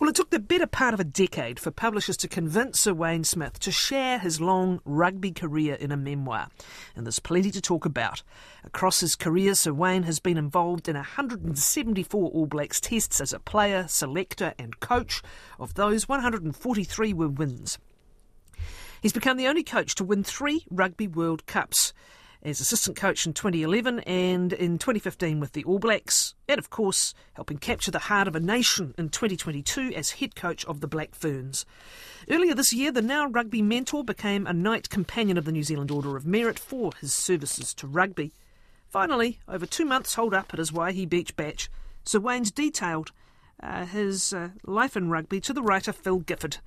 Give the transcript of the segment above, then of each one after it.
Well, it took the better part of a decade for publishers to convince Sir Wayne Smith to share his long rugby career in a memoir. And there's plenty to talk about. Across his career, Sir Wayne has been involved in 174 All Blacks tests as a player, selector, and coach. Of those, 143 were wins. He's become the only coach to win three Rugby World Cups as assistant coach in 2011 and in 2015 with the All Blacks, and of course helping capture the heart of a nation in 2022 as head coach of the Black Ferns. Earlier this year, the now rugby mentor became a Knight Companion of the New Zealand Order of Merit for his services to rugby. Finally, over two months hold up at his Waihi Beach bach, Sir Wayne's detailed uh, his uh, life in rugby to the writer Phil Gifford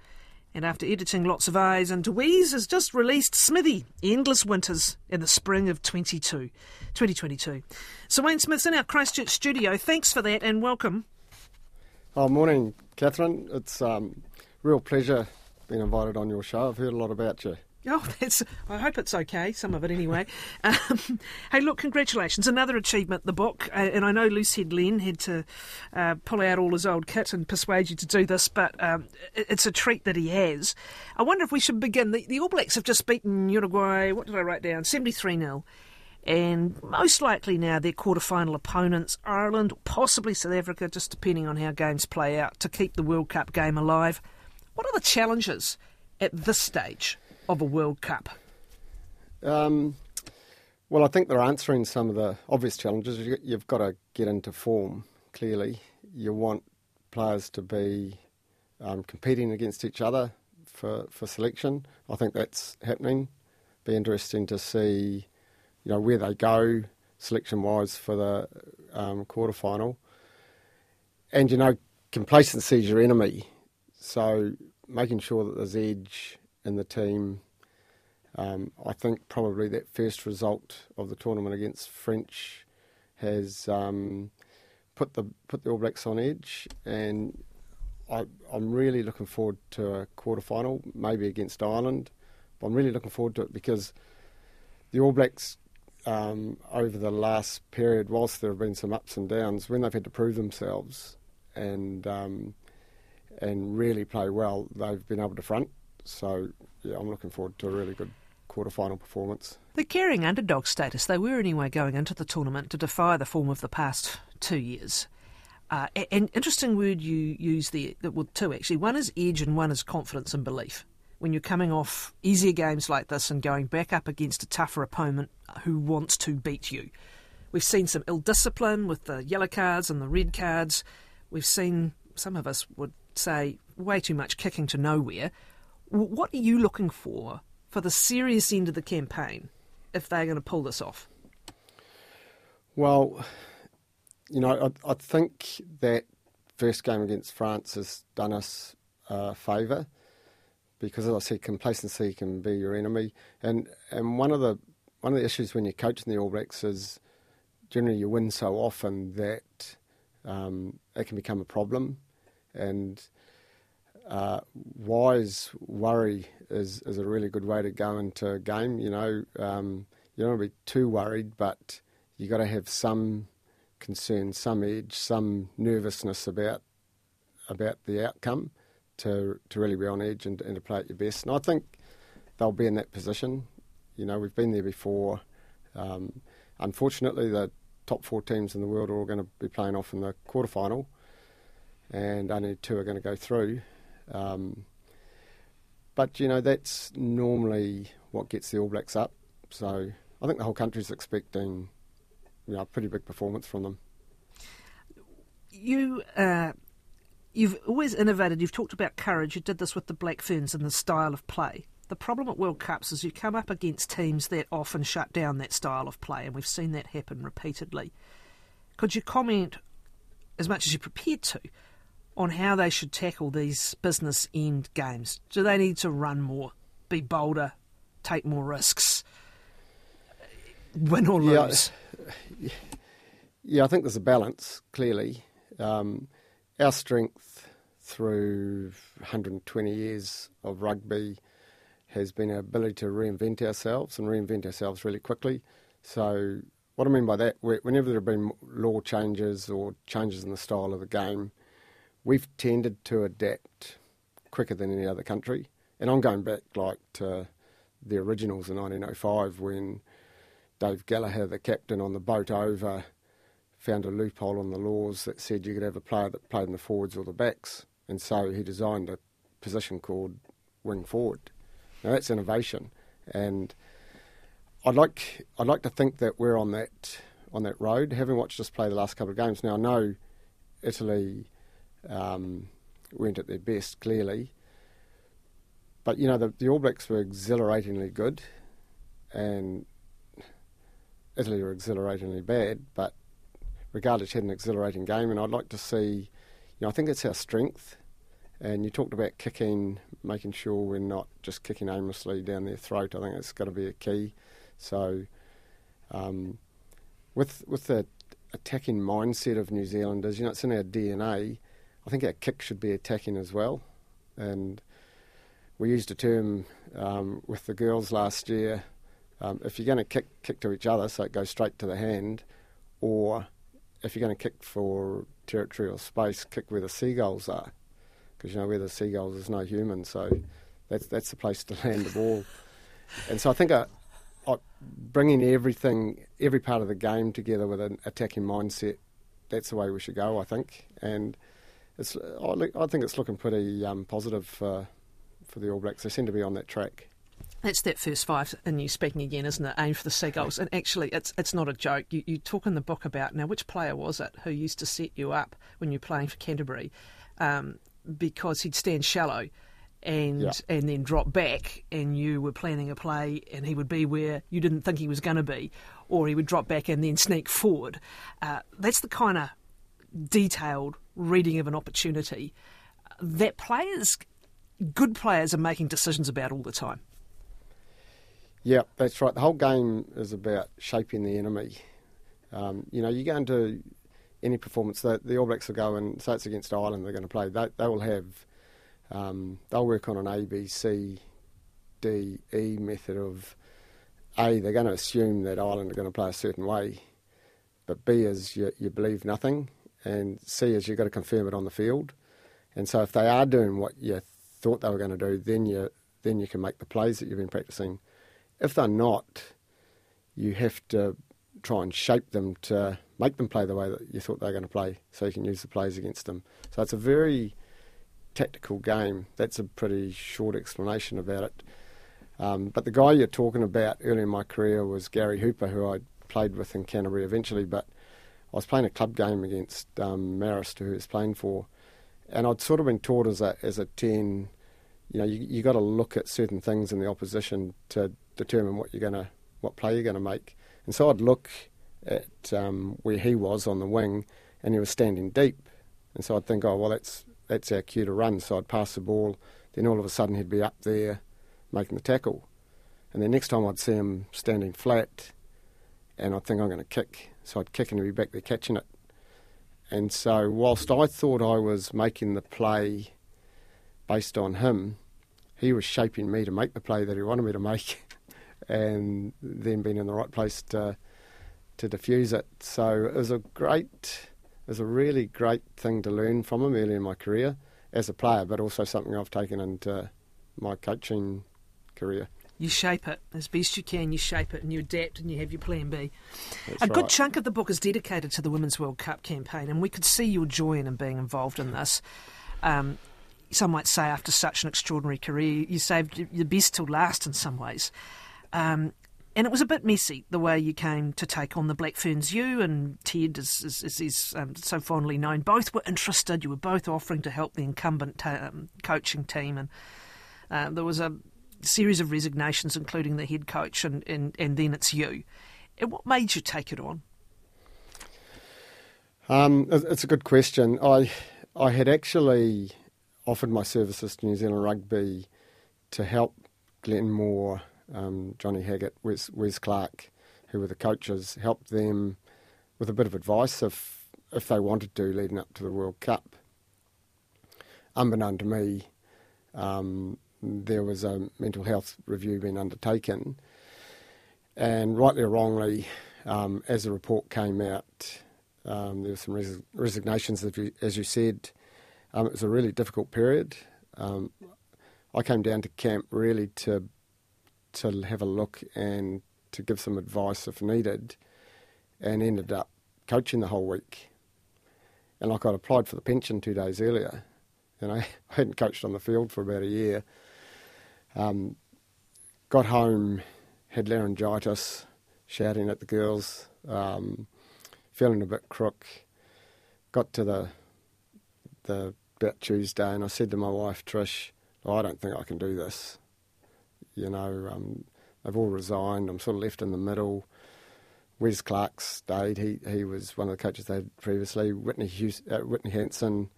and after editing lots of I's and We's, has just released Smithy, Endless Winters, in the spring of 22, 2022. So Wayne Smith's in our Christchurch studio. Thanks for that and welcome. Oh, morning, Kathryn. It's um, real pleasure being invited on your show. I've heard a lot about you. Oh, that's. I hope it's okay. Some of it, anyway. Um, hey, look, congratulations! Another achievement. The book, uh, and I know Loosehead Len had to uh, pull out all his old kit and persuade you to do this, but um, it's a treat that he has. I wonder if we should begin. The, the All Blacks have just beaten Uruguay. What did I write down? Seventy-three 0 and most likely now their quarter-final opponents, Ireland, possibly South Africa, just depending on how games play out, to keep the World Cup game alive. What are the challenges at this stage? Of a World Cup? Um, well, I think they're answering some of the obvious challenges. You've got to get into form, clearly. You want players to be um, competing against each other for, for selection. I think that's happening. Be interesting to see, you know, where they go selection wise for the um, quarter final. And you know, complacency is your enemy. So making sure that there's edge in the team. Um, I think probably that first result of the tournament against French has um, put the put the All Blacks on edge, and I, am really looking forward to a quarter final, maybe against Ireland. But I'm really looking forward to it because the All Blacks um, over the last period, whilst there have been some ups and downs, when they've had to prove themselves and um, and really play well, they've been able to front. So, yeah, I'm looking forward to a really good quarter-final performance. The carrying underdog status, they were anyway going into the tournament to defy the form of the past two years. Uh, and interesting word you use there, well, two actually. One is edge and one is confidence and belief. When you're coming off easier games like this and going back up against a tougher opponent who wants to beat you. We've seen some ill discipline with the yellow cards and the red cards. We've seen, some of us would say, way too much kicking to nowhere. What are you looking for for the serious end of the campaign if they're going to pull this off? Well, you know, I, I think that first game against France has done us a favour because, as I said, complacency can be your enemy. And and one of the one of the issues when you're coaching the All Blacks is generally you win so often that um, it can become a problem. And uh, wise worry is, is a really good way to go into a game. You know, um, you don't want to be too worried, but you got to have some concern, some edge, some nervousness about about the outcome to to really be on edge and, and to play at your best. And I think they'll be in that position. You know, we've been there before. Um, unfortunately, the top four teams in the world are all going to be playing off in the quarterfinal, and only two are going to go through. Um, but you know that's normally what gets the All Blacks up. So I think the whole country's expecting you know a pretty big performance from them. You. Uh, you've always innovated. You've talked about courage. You did this with the Black Ferns and the style of play. The problem at World Cups is you come up against teams that often shut down that style of play, and we've seen that happen repeatedly. Could you comment, as much as you're prepared to, on how they should tackle these business end games. Do they need to run more, be bolder, take more risks, win or lose? Yeah, yeah I think there's a balance, clearly. Um, our strength through 120 years of rugby has been our ability to reinvent ourselves and reinvent ourselves really quickly. So, what I mean by that, whenever there have been law changes or changes in the style of the game, we've tended to adapt quicker than any other country. And I'm going back like to the originals in 1905 when Dave Gallaher, the captain on the boat over, found a loophole in the laws that said you could have a player that played in the forwards or the backs. And so he designed a position called wing forward. Now that's innovation. And I'd like I'd like to think that we're on that on that road. Having watched us play the last couple of games, now I know Italy um, weren't at their best, clearly, but you know the, the All Blacks were exhilaratingly good, and Italy were exhilaratingly bad. But regardless, had an exhilarating game, and I'd like to see. You know, I think it's our strength. And you talked about kicking, making sure we're not just kicking aimlessly down their throat. I think it's got to be a key. So, um, with with the attacking mindset of New Zealanders, you know, it's in our DNA. I think our kick should be attacking as well. And we used a term um, with the girls last year. Um, if you're going to kick, kick to each other, so it goes straight to the hand, or if you're going to kick for territory or space, kick where the seagulls are, because you know where the seagulls there's no human, so that's that's the place to land the ball. And so I think a, bringing everything, every part of the game together with an attacking mindset, that's the way we should go, I think. And it's, I think it's looking pretty um, positive for, for the All Blacks. They seem to be on that track. That's that first five, and you speaking again, isn't it? Aim for the seagulls. And actually, it's it's not a joke. You, you talk in the book about now which player was it who used to set you up when you're playing for Canterbury, um, because he'd stand shallow and yeah. and then drop back, and you were planning a play, and he would be where you didn't think he was going to be, or he would drop back and then sneak forward. Uh, that's the kind of detailed reading of an opportunity that players, good players, are making decisions about all the time. Yeah, that's right. The whole game is about shaping the enemy. Um, you know, you go into any performance that the All Blacks will go and say it's against Ireland they're going to play. They, they will have um, they'll work on an A, B, C, D, E method of A, they're going to assume that Ireland are going to play a certain way, but B is you, you believe nothing, and see is you've got to confirm it on the field. And so if they are doing what you thought they were going to do, then you then you can make the plays that you've been practicing. If they're not, you have to try and shape them to make them play the way that you thought they were going to play, so you can use the plays against them. So it's a very tactical game. That's a pretty short explanation about it. Um, but the guy you're talking about early in my career was Gary Hooper, who I played with in Canterbury eventually. But I was playing a club game against um, Marist, who was playing for, and I'd sort of been taught as a as a ten, you know, you you got to look at certain things in the opposition to determine what you're gonna what play you're gonna make. And so I'd look at um, where he was on the wing, and he was standing deep, and so I'd think, oh well, that's that's our cue to run. So I'd pass the ball, then all of a sudden he'd be up there making the tackle. And then next time I'd see him standing flat and I'd think I'm going to kick. So I'd kick and he'd be back there catching it. And so, whilst I thought I was making the play based on him, he was shaping me to make the play that he wanted me to make and then being in the right place to, to diffuse it. So, it was a great it was a really great thing to learn from him early in my career as a player, but also something I've taken into my coaching career. You shape it as best you can, you shape it and you adapt and you have your plan B. That's a good chunk of the book is dedicated to the Women's World Cup campaign, and we could see your joy in being involved in this. Um, some might say after such an extraordinary career, you saved your best till last in some ways. Um, and it was a bit messy the way you came to take on the Black Ferns. You and Ted, as, as, as is um, so fondly known, both were interested. You were both offering to help the incumbent um, coaching team, and uh, there was a series of resignations, including the head coach, and, and, and then it's you. And what made you take it on? Um, it's a good question. I I had actually offered my services to New Zealand Rugby to help Glenn Moore um, Johnny Haggart, Wes, Wes Clarke, who were the coaches, help them with a bit of advice if if they wanted to leading up to the World Cup. Unbeknown to me, um, there was a mental health review being undertaken, and rightly or wrongly, um, as the report came out, um, there were some res- resignations, as you, said. Um, it was a really difficult period. Um, I came down to camp really to to have a look and to give some advice if needed, and ended up coaching the whole week. And like I'd applied for the pension two days earlier, and I hadn't coached on the field for about a year. Um, got home, had laryngitis, shouting at the girls, um, feeling a bit crook. Got to the the about Tuesday, and I said to my wife Trish, oh, "I don't think I can do this." You know, um, they've all resigned. I'm sort of left in the middle. Wes Clarke stayed. He he was one of the coaches they had previously. Whitney Houston, uh, Whitney Hansen.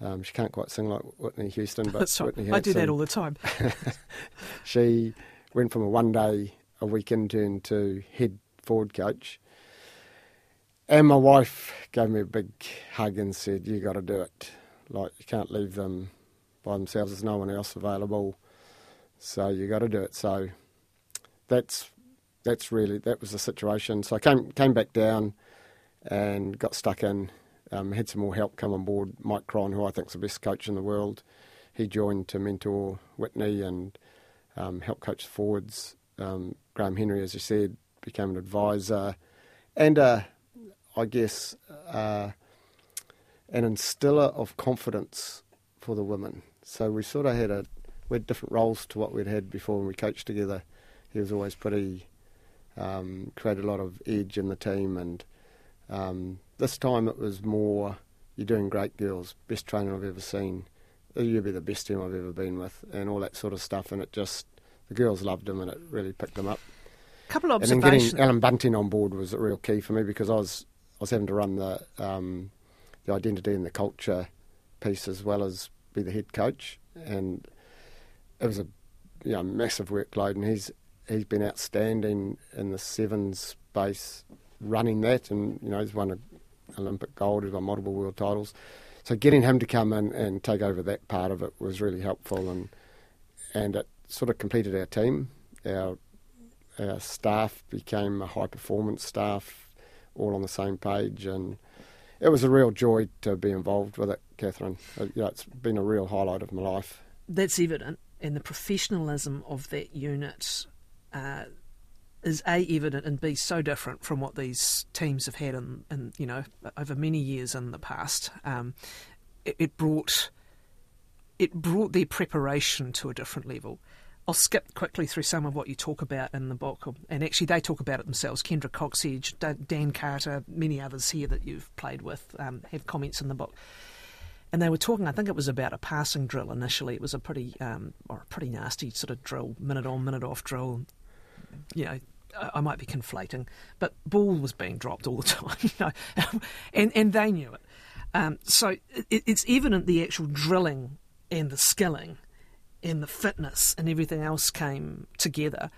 Um, she can't quite sing like Whitney Houston, but That's. Whitney I do that all the time. she went from a one day a week intern to head forward coach. And my wife gave me a big hug and said, "You got to do it. Like you can't leave them by themselves. There's no one else available, so you got to do it." So that's that's really that was the situation. So I came came back down and got stuck in. Um, had some more help come on board. Mike Cron, who I think is the best coach in the world, he joined to mentor Whitney and um, help coach the forwards. Um, Graham Henry, as you said, became an advisor, and uh, I guess uh, an instiller of confidence for the women. So we sort of had a we had different roles to what we'd had before when we coached together. He was always pretty um, created a lot of edge in the team, and um, this time it was more you're doing great, girls, best training I've ever seen. You'll be the best team I've ever been with, and all that sort of stuff. And it just the girls loved him, and it really picked them up. Couple of observations. And then getting Allan Bunting on board was a real key for me because I was I was having to run the um, the identity and the culture piece as well as be the head coach, and it was a you know massive workload. And he's he's been outstanding in the sevens space, running that, and you know he's won Olympic gold, he's won multiple world titles. So getting him to come in and take over that part of it was really helpful, and and it sort of completed our team. Our our staff became a high performance staff, all on the same page, and it was a real joy to be involved with it, Kathryn. Uh, You know, it's been a real highlight of my life. That's evident, and the professionalism of that unit uh, is a evident and b so different from what these teams have had in, in you know over many years in the past. Um, it, it brought it brought their preparation to a different level. I'll skip quickly through some of what you talk about in the book, and actually they talk about it themselves. Kendra Cocksedge, Dan Carter, many others here that you've played with um, have comments in the book and they were talking. I think it was about a passing drill initially. It was a pretty um, or a pretty nasty sort of drill, minute on, minute off drill. You know, I, might be conflating, but ball was being dropped all the time. You know, and and they knew it. Um, so it, it's evident the actual drilling and the skilling and the fitness and everything else came together.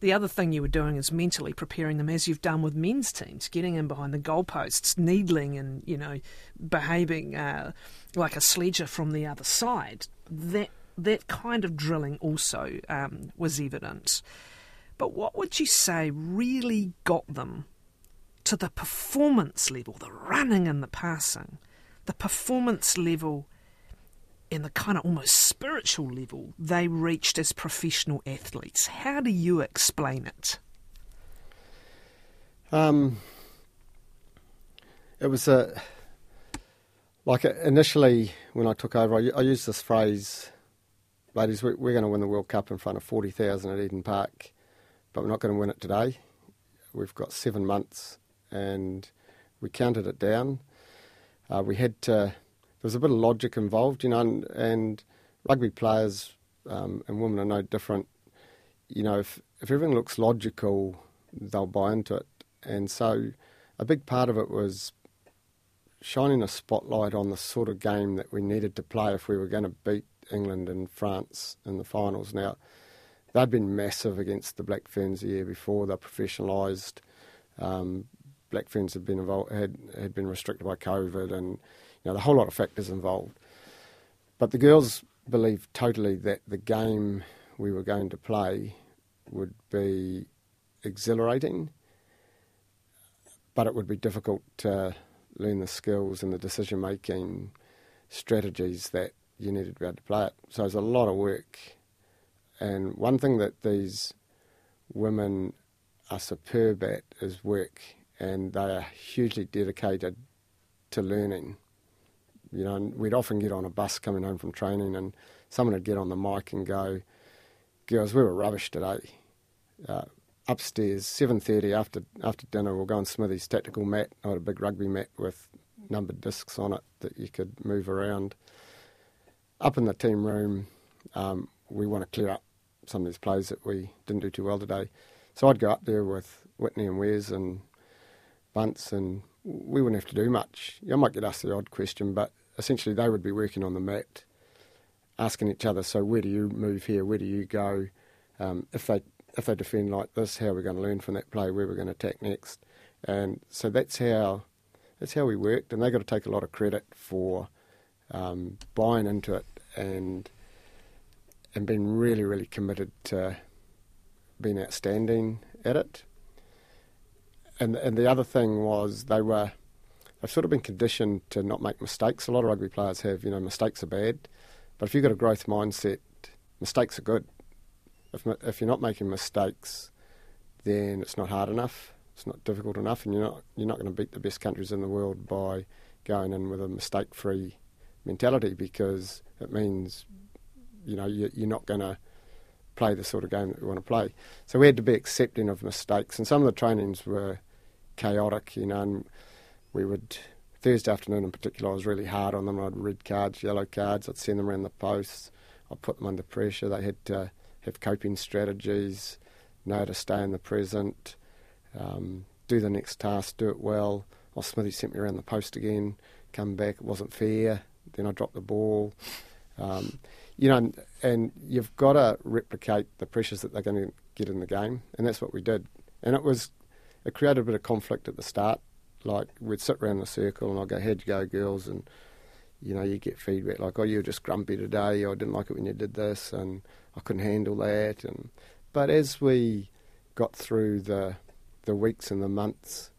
The other thing you were doing is mentally preparing them, as you've done with men's teams, getting in behind the goalposts, needling and you know behaving uh, like a sledger from the other side. That that kind of drilling also um, was evident. But what would you say really got them to the performance level, the running and the passing, the performance level and the kind of almost spiritual level they reached as professional athletes. How do you explain it? Um, it was a like initially when I took over, I, I used this phrase, "Ladies, we, we're going to win the World Cup in front of forty thousand at Eden Park, but we're not going to win it today. We've got seven months, and we counted it down. Uh, we had to. There was a bit of logic involved, you know, and, and rugby players um, and women are no different. You know, if if everything looks logical, they'll buy into it. And so, a big part of it was shining a spotlight on the sort of game that we needed to play if we were going to beat England and France in the finals. Now, they'd been massive against the Black Ferns the year before. They're professionalised. Um, Black Ferns had been involved, had had been restricted by COVID, and you know the whole lot of factors involved. But the girls believed totally that the game we were going to play would be exhilarating, but it would be difficult to learn the skills and the decision making. strategies that you needed to be able to play it. So it's a lot of work. And one thing that these women are superb at is work, and they are hugely dedicated to learning. You know, we'd often get on a bus coming home from training, and someone would get on the mic and go, "Girls, we were rubbish today." Uh, upstairs, seven thirty after after dinner, we'll go on Smithy's tactical mat. I had a big rugby mat with numbered discs on it that you could move around. Up in the team room, um, we want to clear up some of these plays that we didn't do too well today. So I'd go up there with Whitney and Wes and Bunce, and we wouldn't have to do much. I might get asked the odd question, but essentially they would be working on the mat, asking each other, so where do you move here? Where do you go? Um, if they if they defend like this, how are we going to learn from that play? Where we're going to attack next? And so that's how that's how we worked, and they got to take a lot of credit for um, buying into it and and being really really committed to being outstanding at it. And and the other thing was they were they've sort of been conditioned to not make mistakes. A lot of rugby players have, you know, mistakes are bad, but if you've got a growth mindset, mistakes are good. If if you're not making mistakes, then it's not hard enough. It's not difficult enough, and you're not you're not going to beat the best countries in the world by going in with a mistake-free mentality because it means you know you, you're not going to play the sort of game that we want to play. So we had to be accepting of mistakes, and some of the trainings were chaotic, you know. And we would Thursday afternoon in particular, I was really hard on them. I'd red cards, yellow cards. I'd send them around the posts. I'd put them under pressure. They had to have coping strategies, know to stay in the present, um, do the next task, do it well. Or Smithy sent me around the post again. Come back, it wasn't fair. Then I dropped the ball. Um, you know, and you've got to replicate the pressures that they're going to get in the game, and that's what we did. And it was, it created a bit of conflict at the start. Like we'd sit around the circle, and I'd go, "How'd you go, girls?" And you know, you get feedback like, "Oh, you were just grumpy today," or "I didn't like it when you did this," and I couldn't handle that. And but as we got through the the weeks and the months,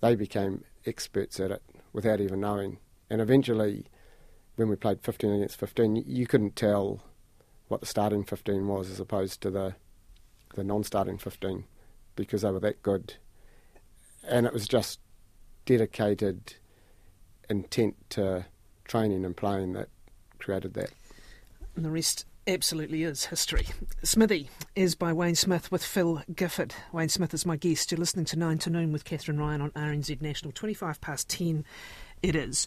they became experts at it without even knowing. And eventually, when we played 15 against 15, you couldn't tell what the starting 15 was as opposed to the the non-starting 15 because they were that good. And it was just dedicated intent to training and playing that created that. And the rest absolutely is history. Smithy is by Wayne Smith with Phil Gifford. Wayne Smith is my guest. You're listening to 9 to Noon with Kathryn Ryan on RNZ National. 25 past 10 it is.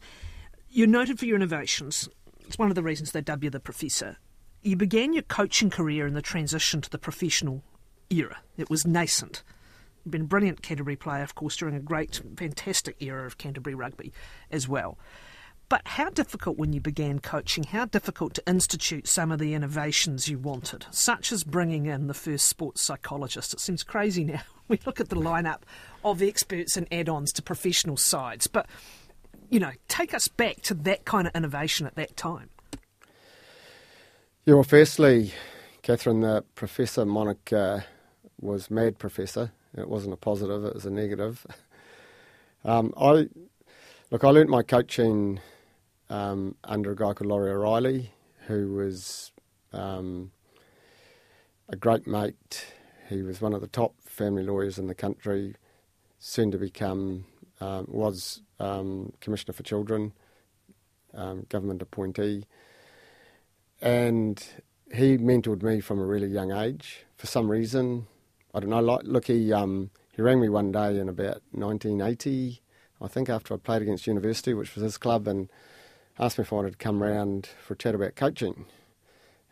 You're noted for your innovations. It's one of the reasons they dub you the professor. You began your coaching career in the transition to the professional era. It was nascent. You've been a brilliant Canterbury player, of course, during a great, fantastic era of Canterbury rugby as well. But how difficult when you began coaching, how difficult to institute some of the innovations you wanted, such as bringing in the first sports psychologist? It seems crazy now. We look at the lineup of experts and add ons to professional sides. But you know, take us back to that kind of innovation at that time. Yeah, well, firstly, Kathryn, the Professor moniker was Mad Professor. It wasn't a positive, it was a negative. Um, I Look, I learnt my coaching um, under a guy called Laurie O'Reilly, who was um, a great mate. He was one of the top family lawyers in the country, soon to become, um, was um, Commissioner for Children, um, government appointee, and he mentored me from a really young age. For some reason, I don't know. Like, look, he um, he rang me one day in about 1980, I think, after I played against University, which was his club, and asked me if I wanted to come round for a chat about coaching.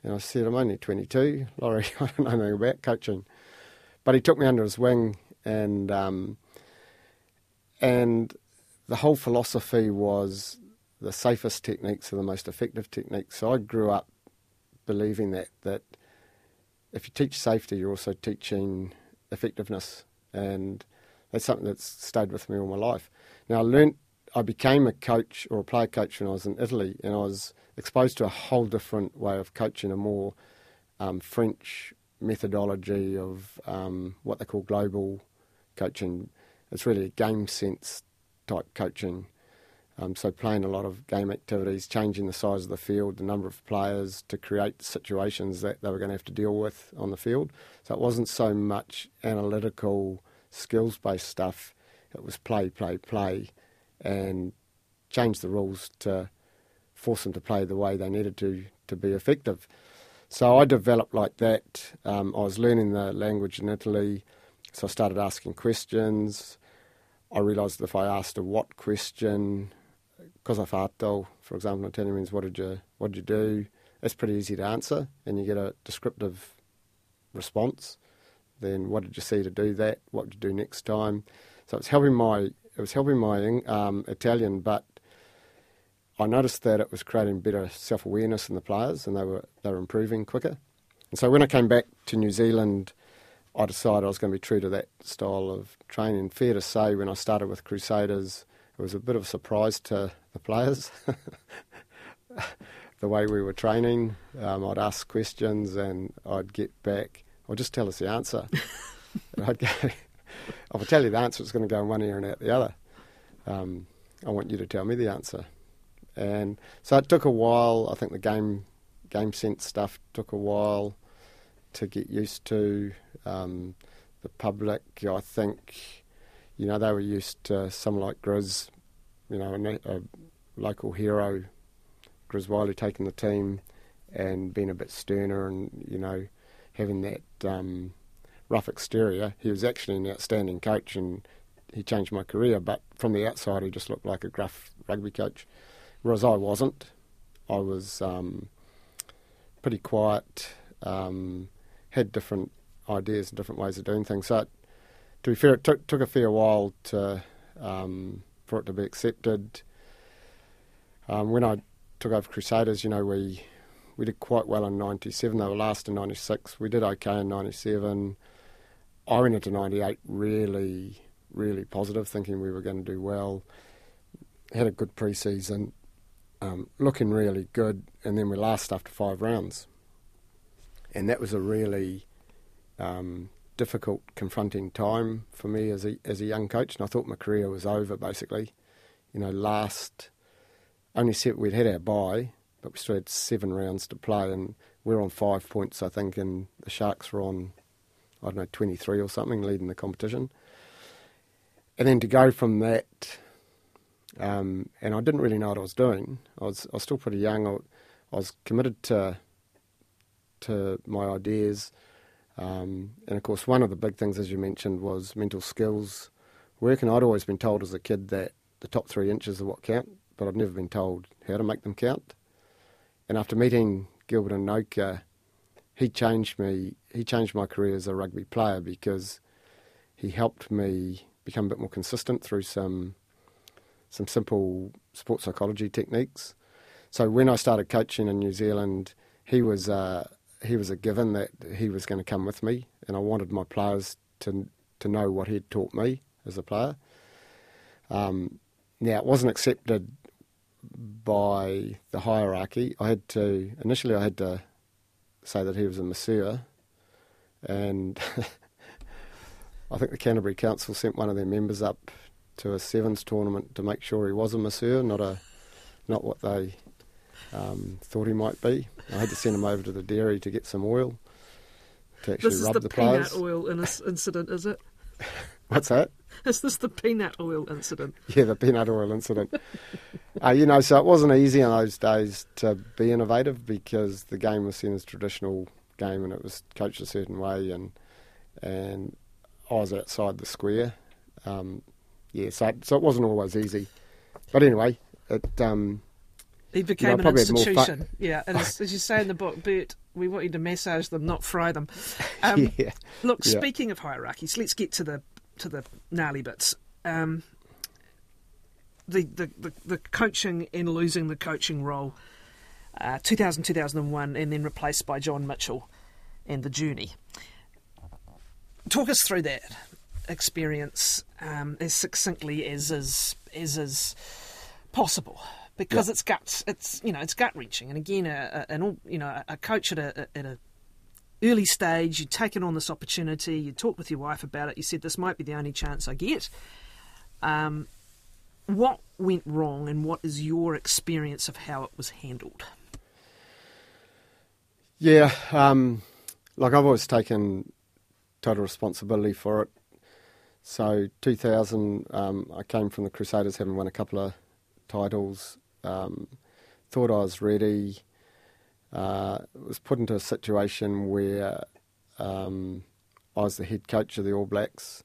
And I said, I'm only 22, Laurie, I don't know anything about coaching. But he took me under his wing, and um, and the whole philosophy was the safest techniques are the most effective techniques. So I grew up believing that that if you teach safety, you're also teaching effectiveness, and that's something that's stayed with me all my life. Now I learnt, I became a coach or a player coach when I was in Italy, and I was exposed to a whole different way of coaching, a more um, French methodology of um, what they call global coaching. It's really a game sense type coaching. Um, so playing a lot of game activities, changing the size of the field, the number of players to create situations that they were going to have to deal with on the field. So it wasn't so much analytical, skills based stuff. It was play, play, play, and change the rules to force them to play the way they needed to to be effective. So I developed like that. Um, I was learning the language in Italy, so I started asking questions. I realised that if I asked a what question, because cosa fatto, for example, in Italian means what did you what did you do? It's pretty easy to answer, and you get a descriptive response. Then what did you see to do that? What did you do next time? So it's helping my it was helping my um, Italian, but I noticed that it was creating better self awareness in the players, and they were they were improving quicker. And so when I came back to New Zealand, I decided I was going to be true to that style of training. Fair to say, when I started with Crusaders, it was a bit of a surprise to the players. the way we were training, um, I'd ask questions and I'd get back, or just tell us the answer. I'd go, if I tell you the answer, it's going to go in one ear and out the other. Um, I want you to tell me the answer. And so it took a while. I think the game game sense stuff took a while to get used to. Um, the public, I think, you know, they were used to someone like Grizz, you know, a, a local hero, Grizz Wyllie taking the team and being a bit sterner and, you know, having that um, rough exterior. He was actually an outstanding coach and he changed my career, but from the outside, he just looked like a gruff rugby coach whereas I wasn't. I was um, pretty quiet, um, had different ideas and different ways of doing things. So, to be fair, it took, took a fair while to um, for it to be accepted. Um, when I took over Crusaders, you know, we we did quite well in '97. They were last in '96. We did okay in '97. I went into '98 really, really positive, thinking we were going to do well. Had a good pre-season um, looking really good, and then we last after five rounds. And that was a really um, difficult, confronting time for me as a as a young coach. And I thought my career was over basically. You know, last only set we'd had our bye, but we still had seven rounds to play, and we're on five points, I think, and the Sharks were on I don't know twenty three or something, leading the competition. And then to go from that um, and I didn't really know what I was doing. I was I was still pretty young. I, I was committed to to my ideas, um, and of course, one of the big things, as you mentioned, was mental skills work. And I'd always been told as a kid that the top three inches are what count, but I'd never been told how to make them count. And after meeting Gilbert Enoka, he changed me. He changed my career as a rugby player because he helped me become a bit more consistent through some some simple sports psychology techniques. So when I started coaching in New Zealand, he was uh, he was a given that he was going to come with me, and I wanted my players to to know what he'd taught me as a player. Um, now it wasn't accepted by the hierarchy. I had to initially I had to say that he was a masseur, and I think the Canterbury Council sent one of their members up to a sevens tournament to make sure he was a masseur, not a not what they um, thought he might be. I had to send him over to the dairy to get some oil to actually this rub is the, the peanut oil incident, is it? What's that? Is this the peanut oil incident? Yeah, the peanut oil incident. uh, you know, so it wasn't easy in those days to be innovative because the game was seen as traditional game and it was coached a certain way, and and I was outside the square. Um, yeah, so so it wasn't always easy, but anyway, it. Um, He became an had more fun- institution. Yeah, and as, as you say in the book, Bert, we want you to massage them, not fry them. Um, yeah, Look, Yeah. speaking of hierarchies, let's get to the to the gnarly bits. Um, the, the, the, the coaching and losing the coaching role, uh, 2000, 2001, and then replaced by John Mitchell and the journey. Talk us through that experience um, as succinctly as is as is possible, because it's gut it's you know it's gut wrenching, and again, a, a, an all- you know a coach at a at a early stage, you'd taken on this opportunity, you talked with your wife about it, you said this might be the only chance I get. Um, what went wrong and what is your experience of how it was handled? Yeah, um, like I've always taken total responsibility for it. So 2000, um, I came from the Crusaders, having won a couple of titles. Um, thought I was ready. Uh, was put into a situation where um, I was the head coach of the All Blacks.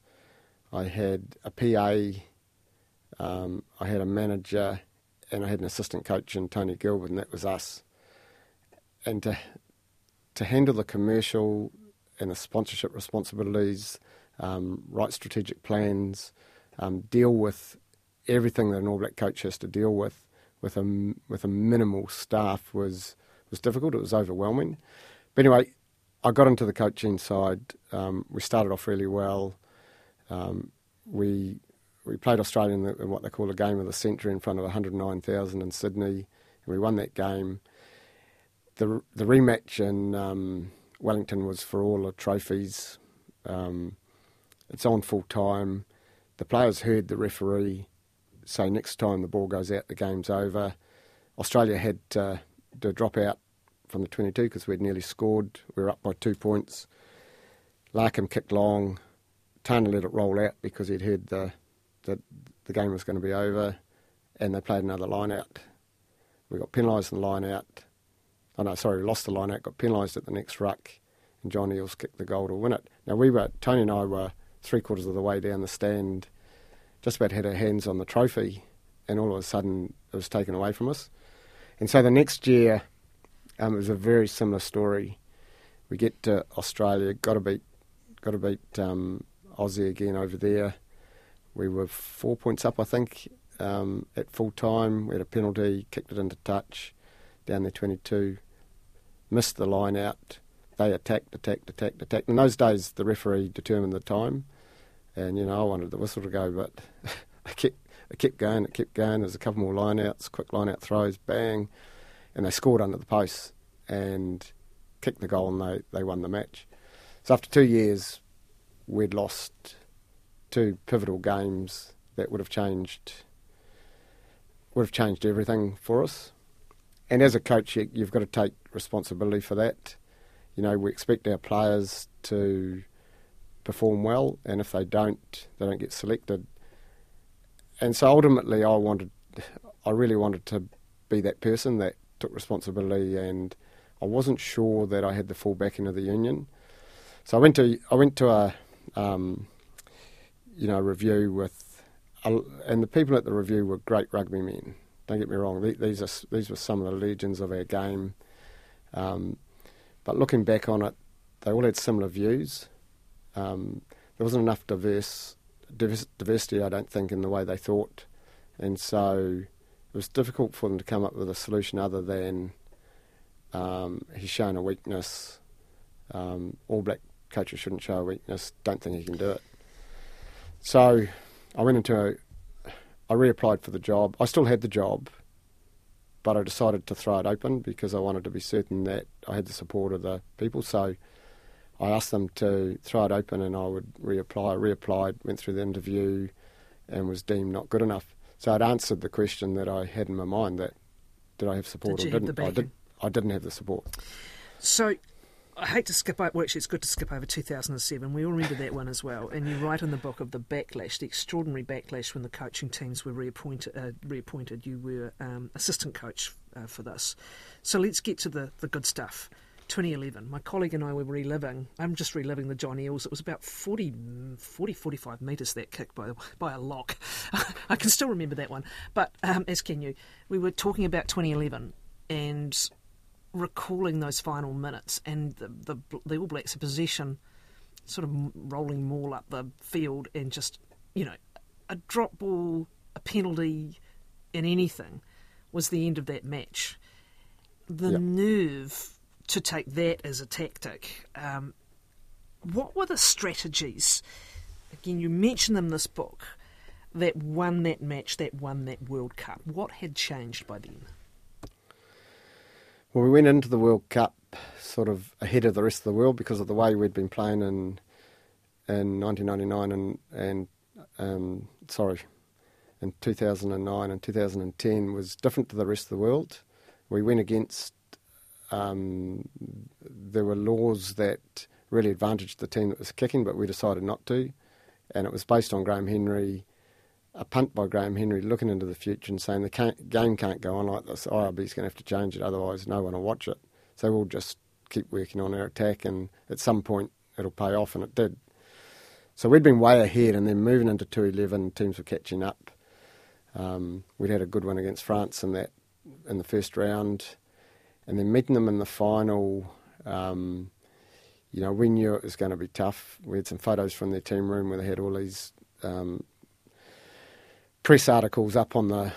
I had a PA, um, I had a manager, and I had an assistant coach in Tony Gilbert, and that was us. And to to handle the commercial and the sponsorship responsibilities, um, write strategic plans, um, deal with everything that an All Black coach has to deal with, with a with a minimal staff was was difficult. It was overwhelming. But anyway, I got into the coaching side. Um, we started off really well. Um, we we played Australia in, the, in, what they call a game of the century in front of 109,000 in Sydney, and we won that game. The the rematch in um, Wellington was for all the trophies. Um, it's on full time. The players heard the referee say next time the ball goes out, the game's over. Australia had uh, to, to drop out from the 22 because we'd nearly scored. We were up by two points. Larkham kicked long. Tana let it roll out because he'd heard the, the, the game was going to be over, and they played another line out. We got penalised in the line out. Oh no, sorry, we lost the line out, got penalised at the next ruck, and John Eales kicked the goal to win it. Now we were Tony and I were three quarters of the way down the stand, just about had our hands on the trophy, and all of a sudden it was taken away from us. And so the next year, um, it was a very similar story. We get to Australia, got to beat, got to beat um, Aussie again over there. We were four points up, I think, um, at full time. We had a penalty, kicked it into touch, down there 22, missed the line out. They attacked, attacked, attacked, attacked. In those days, the referee determined the time, and you know I wanted the whistle to go, but I kept, I kept going, it kept going. There's a couple more line outs, quick line out throws, bang, and they scored under the post and kicked the goal, and they, they won the match. So after two years, we'd lost two pivotal games that would have changed would have changed everything for us. And as a coach, you, you've got to take responsibility for that. You know, we expect our players to perform well, and if they don't, they don't get selected. And so ultimately, I wanted, I really wanted to be that person that took responsibility, and I wasn't sure that I had the full backing of the union. So I went to I went to a um, you know, review with, and the people at the review were great rugby men. Don't get me wrong; these are these were some of the legends of our game. Um, but looking back on it, they all had similar views. Um, there wasn't enough diverse, diversity, I don't think, in the way they thought, and so it was difficult for them to come up with a solution other than um, he's shown a weakness. Um, all black coaches shouldn't show a weakness. Don't think he can do it. So I went into a, I reapplied for the job. I still had the job, but I decided to throw it open because I wanted to be certain that I had the support of the people. So I asked them to throw it open and I would reapply. I reapplied, went through the interview, and was deemed not good enough. So I'd answered the question that I had in my mind that did I have support did or didn't. I did. I didn't have the support. So I hate to skip over, well, actually, it's good to skip over 2007. We all remember that one as well. And you write in the book of the backlash, the extraordinary backlash when the coaching teams were reappointed. Uh, reappointed. You were um, assistant coach uh, for this. So let's get to the, the good stuff. 2011, my colleague and I were reliving, I'm just reliving the John Eales. It was about 40, 40 45 metres that kick by, by a lock. I can still remember that one. But um, as can you, we were talking about 2011 and recalling those final minutes and the, the, the All Blacks' possession, sort of rolling maul up the field and just, you know, a drop ball, a penalty, in anything was the end of that match. The yep. nerve to take that as a tactic. Um, what were the strategies? Again, you mention them in this book that won that match, that won that World Cup. What had changed by then? Well, we went into the World Cup sort of ahead of the rest of the world because of the way we'd been playing in in 1999 and and um, sorry, in 2009 and 2010 was different to the rest of the world. We went against, um, there were laws that really advantaged the team that was kicking, but we decided not to. And it was based on Graham Henry, a punt by Graham Henry looking into the future and saying the can't, game can't go on like this. IRB's going to have to change it, otherwise, no one will watch it. So we'll just keep working on our attack, and at some point, it'll pay off, and it did. So we'd been way ahead, and then moving into 211, teams were catching up. Um, we'd had a good one against France in that in the first round, and then meeting them in the final. Um, you know, we knew it was going to be tough. We had some photos from their team room where they had all these um, press articles up on the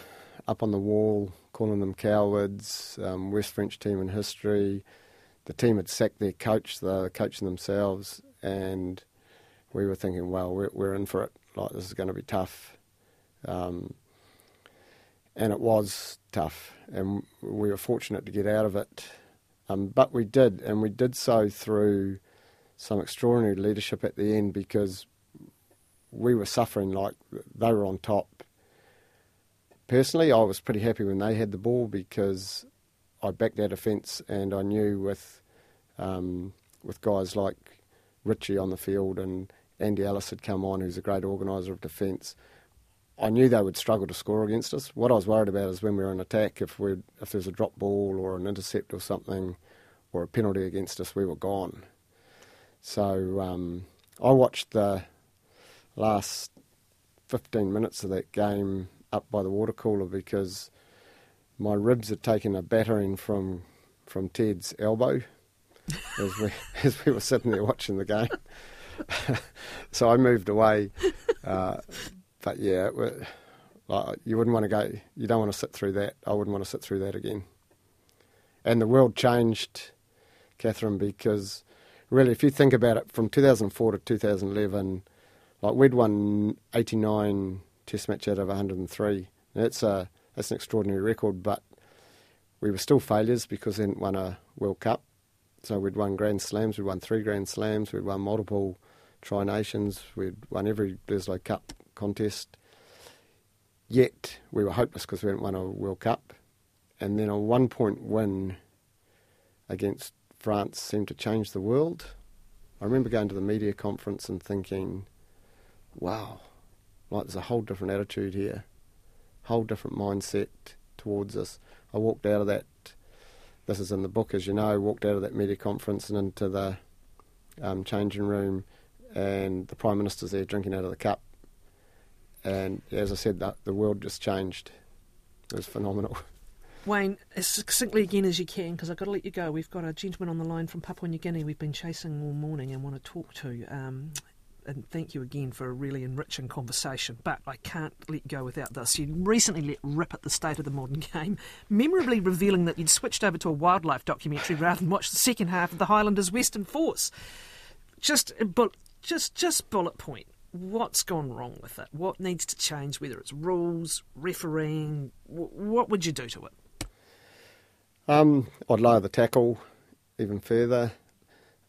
up on the wall, calling them cowards. Um, worst French team in history. The team had sacked their coach. They were coaching themselves, and we were thinking, well, we're, we're in for it. Like this is going to be tough. Um, and it was tough, and we were fortunate to get out of it. Um, but we did, and we did so through some extraordinary leadership at the end because we were suffering like they were on top. Personally, I was pretty happy when they had the ball because I backed our defence, and I knew with um, with guys like Richie on the field and Andy Ellis had come on, who's a great organiser of defence. I knew they would struggle to score against us. What I was worried about is when we were in attack, if we if there's a drop ball or an intercept or something, or a penalty against us, we were gone. So um, I watched the last 15 minutes of that game up by the water cooler because my ribs had taken a battering from from Ted's elbow as we as we were sitting there watching the game. so I moved away. Uh, but yeah, it, like, you wouldn't want to go. You don't want to sit through that. I wouldn't want to sit through that again. And the world changed, Kathryn, because really, if you think about it, from 2004 to 2011, like we'd won 89 Test match out of 103. That's a that's an extraordinary record, but we were still failures because we hadn't won a World Cup. So we'd won Grand Slams, we'd won three Grand Slams, we'd won multiple Tri Nations, we'd won every Bledisloe Cup contest. Yet we were hopeless because we hadn't won a World Cup. And then a one point win against France seemed to change the world. I remember going to the media conference and thinking, wow, like there's a whole different attitude here, whole different mindset towards us. I walked out of that, this is in the book as you know, walked out of that media conference and into the um, changing room and the Prime Minister's there drinking out of the cup and as I said, the, the world just changed. It was phenomenal. Wayne, as succinctly again as you can, because I've got to let you go. We've got a gentleman on the line from Papua New Guinea we've been chasing all morning and want to talk to. Um, and thank you again for a really enriching conversation. But I can't let go without this. You recently let rip at the state of the modern game, memorably revealing that you'd switched over to a wildlife documentary rather than watch the second half of the Highlanders' Western Force. Just, just, just bullet point what's gone wrong with it? What needs to change, whether it's rules, refereeing? what would you do to it? Um, I'd lower the tackle even further.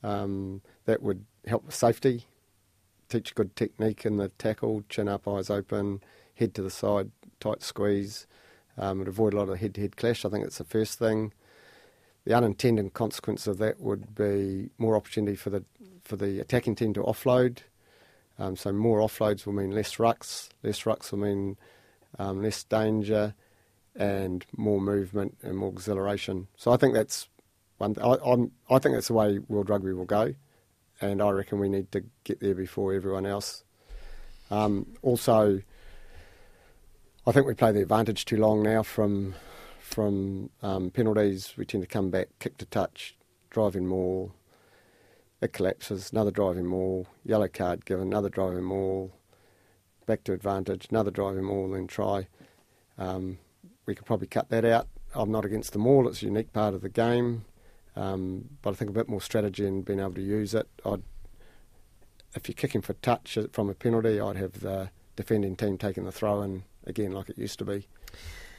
Um, that would help with safety. Teach good technique in the tackle, chin up, eyes open, head to the side, tight squeeze. Um, would avoid a lot of head to head clash. I think that's the first thing. The unintended consequence of that would be more opportunity for the for the attacking team to offload um, so more offloads will mean less rucks. Less rucks will mean um, less danger and more movement and more exhilaration. So I think that's one. I, I'm, I think that's the way world rugby will go, and I reckon we need to get there before everyone else. Um, also, I think we play the advantage too long now from from um, penalties. We tend to come back, kick to touch, driving maul, it collapses, another driving maul, yellow card given, another driving maul, back to advantage, another driving maul, then try. Um, we could probably cut that out. I'm not against the maul, it's a unique part of the game, um, but I think a bit more strategy and being able to use it. I'd, if you're kicking for touch from a penalty, I'd have the defending team taking the throw in again like it used to be,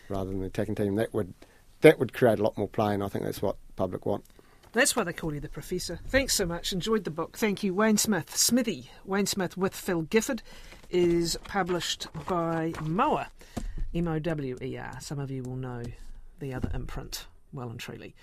rather than the attacking team. That would that would create a lot more play, and I think that's what the public want. That's why they call you the professor. Thanks so much. Enjoyed the book. Thank you. Wayne Smith, Smithy. Wayne Smith with Phil Gifford is published by Mower, M O W E R. Some of you will know the other imprint well and truly.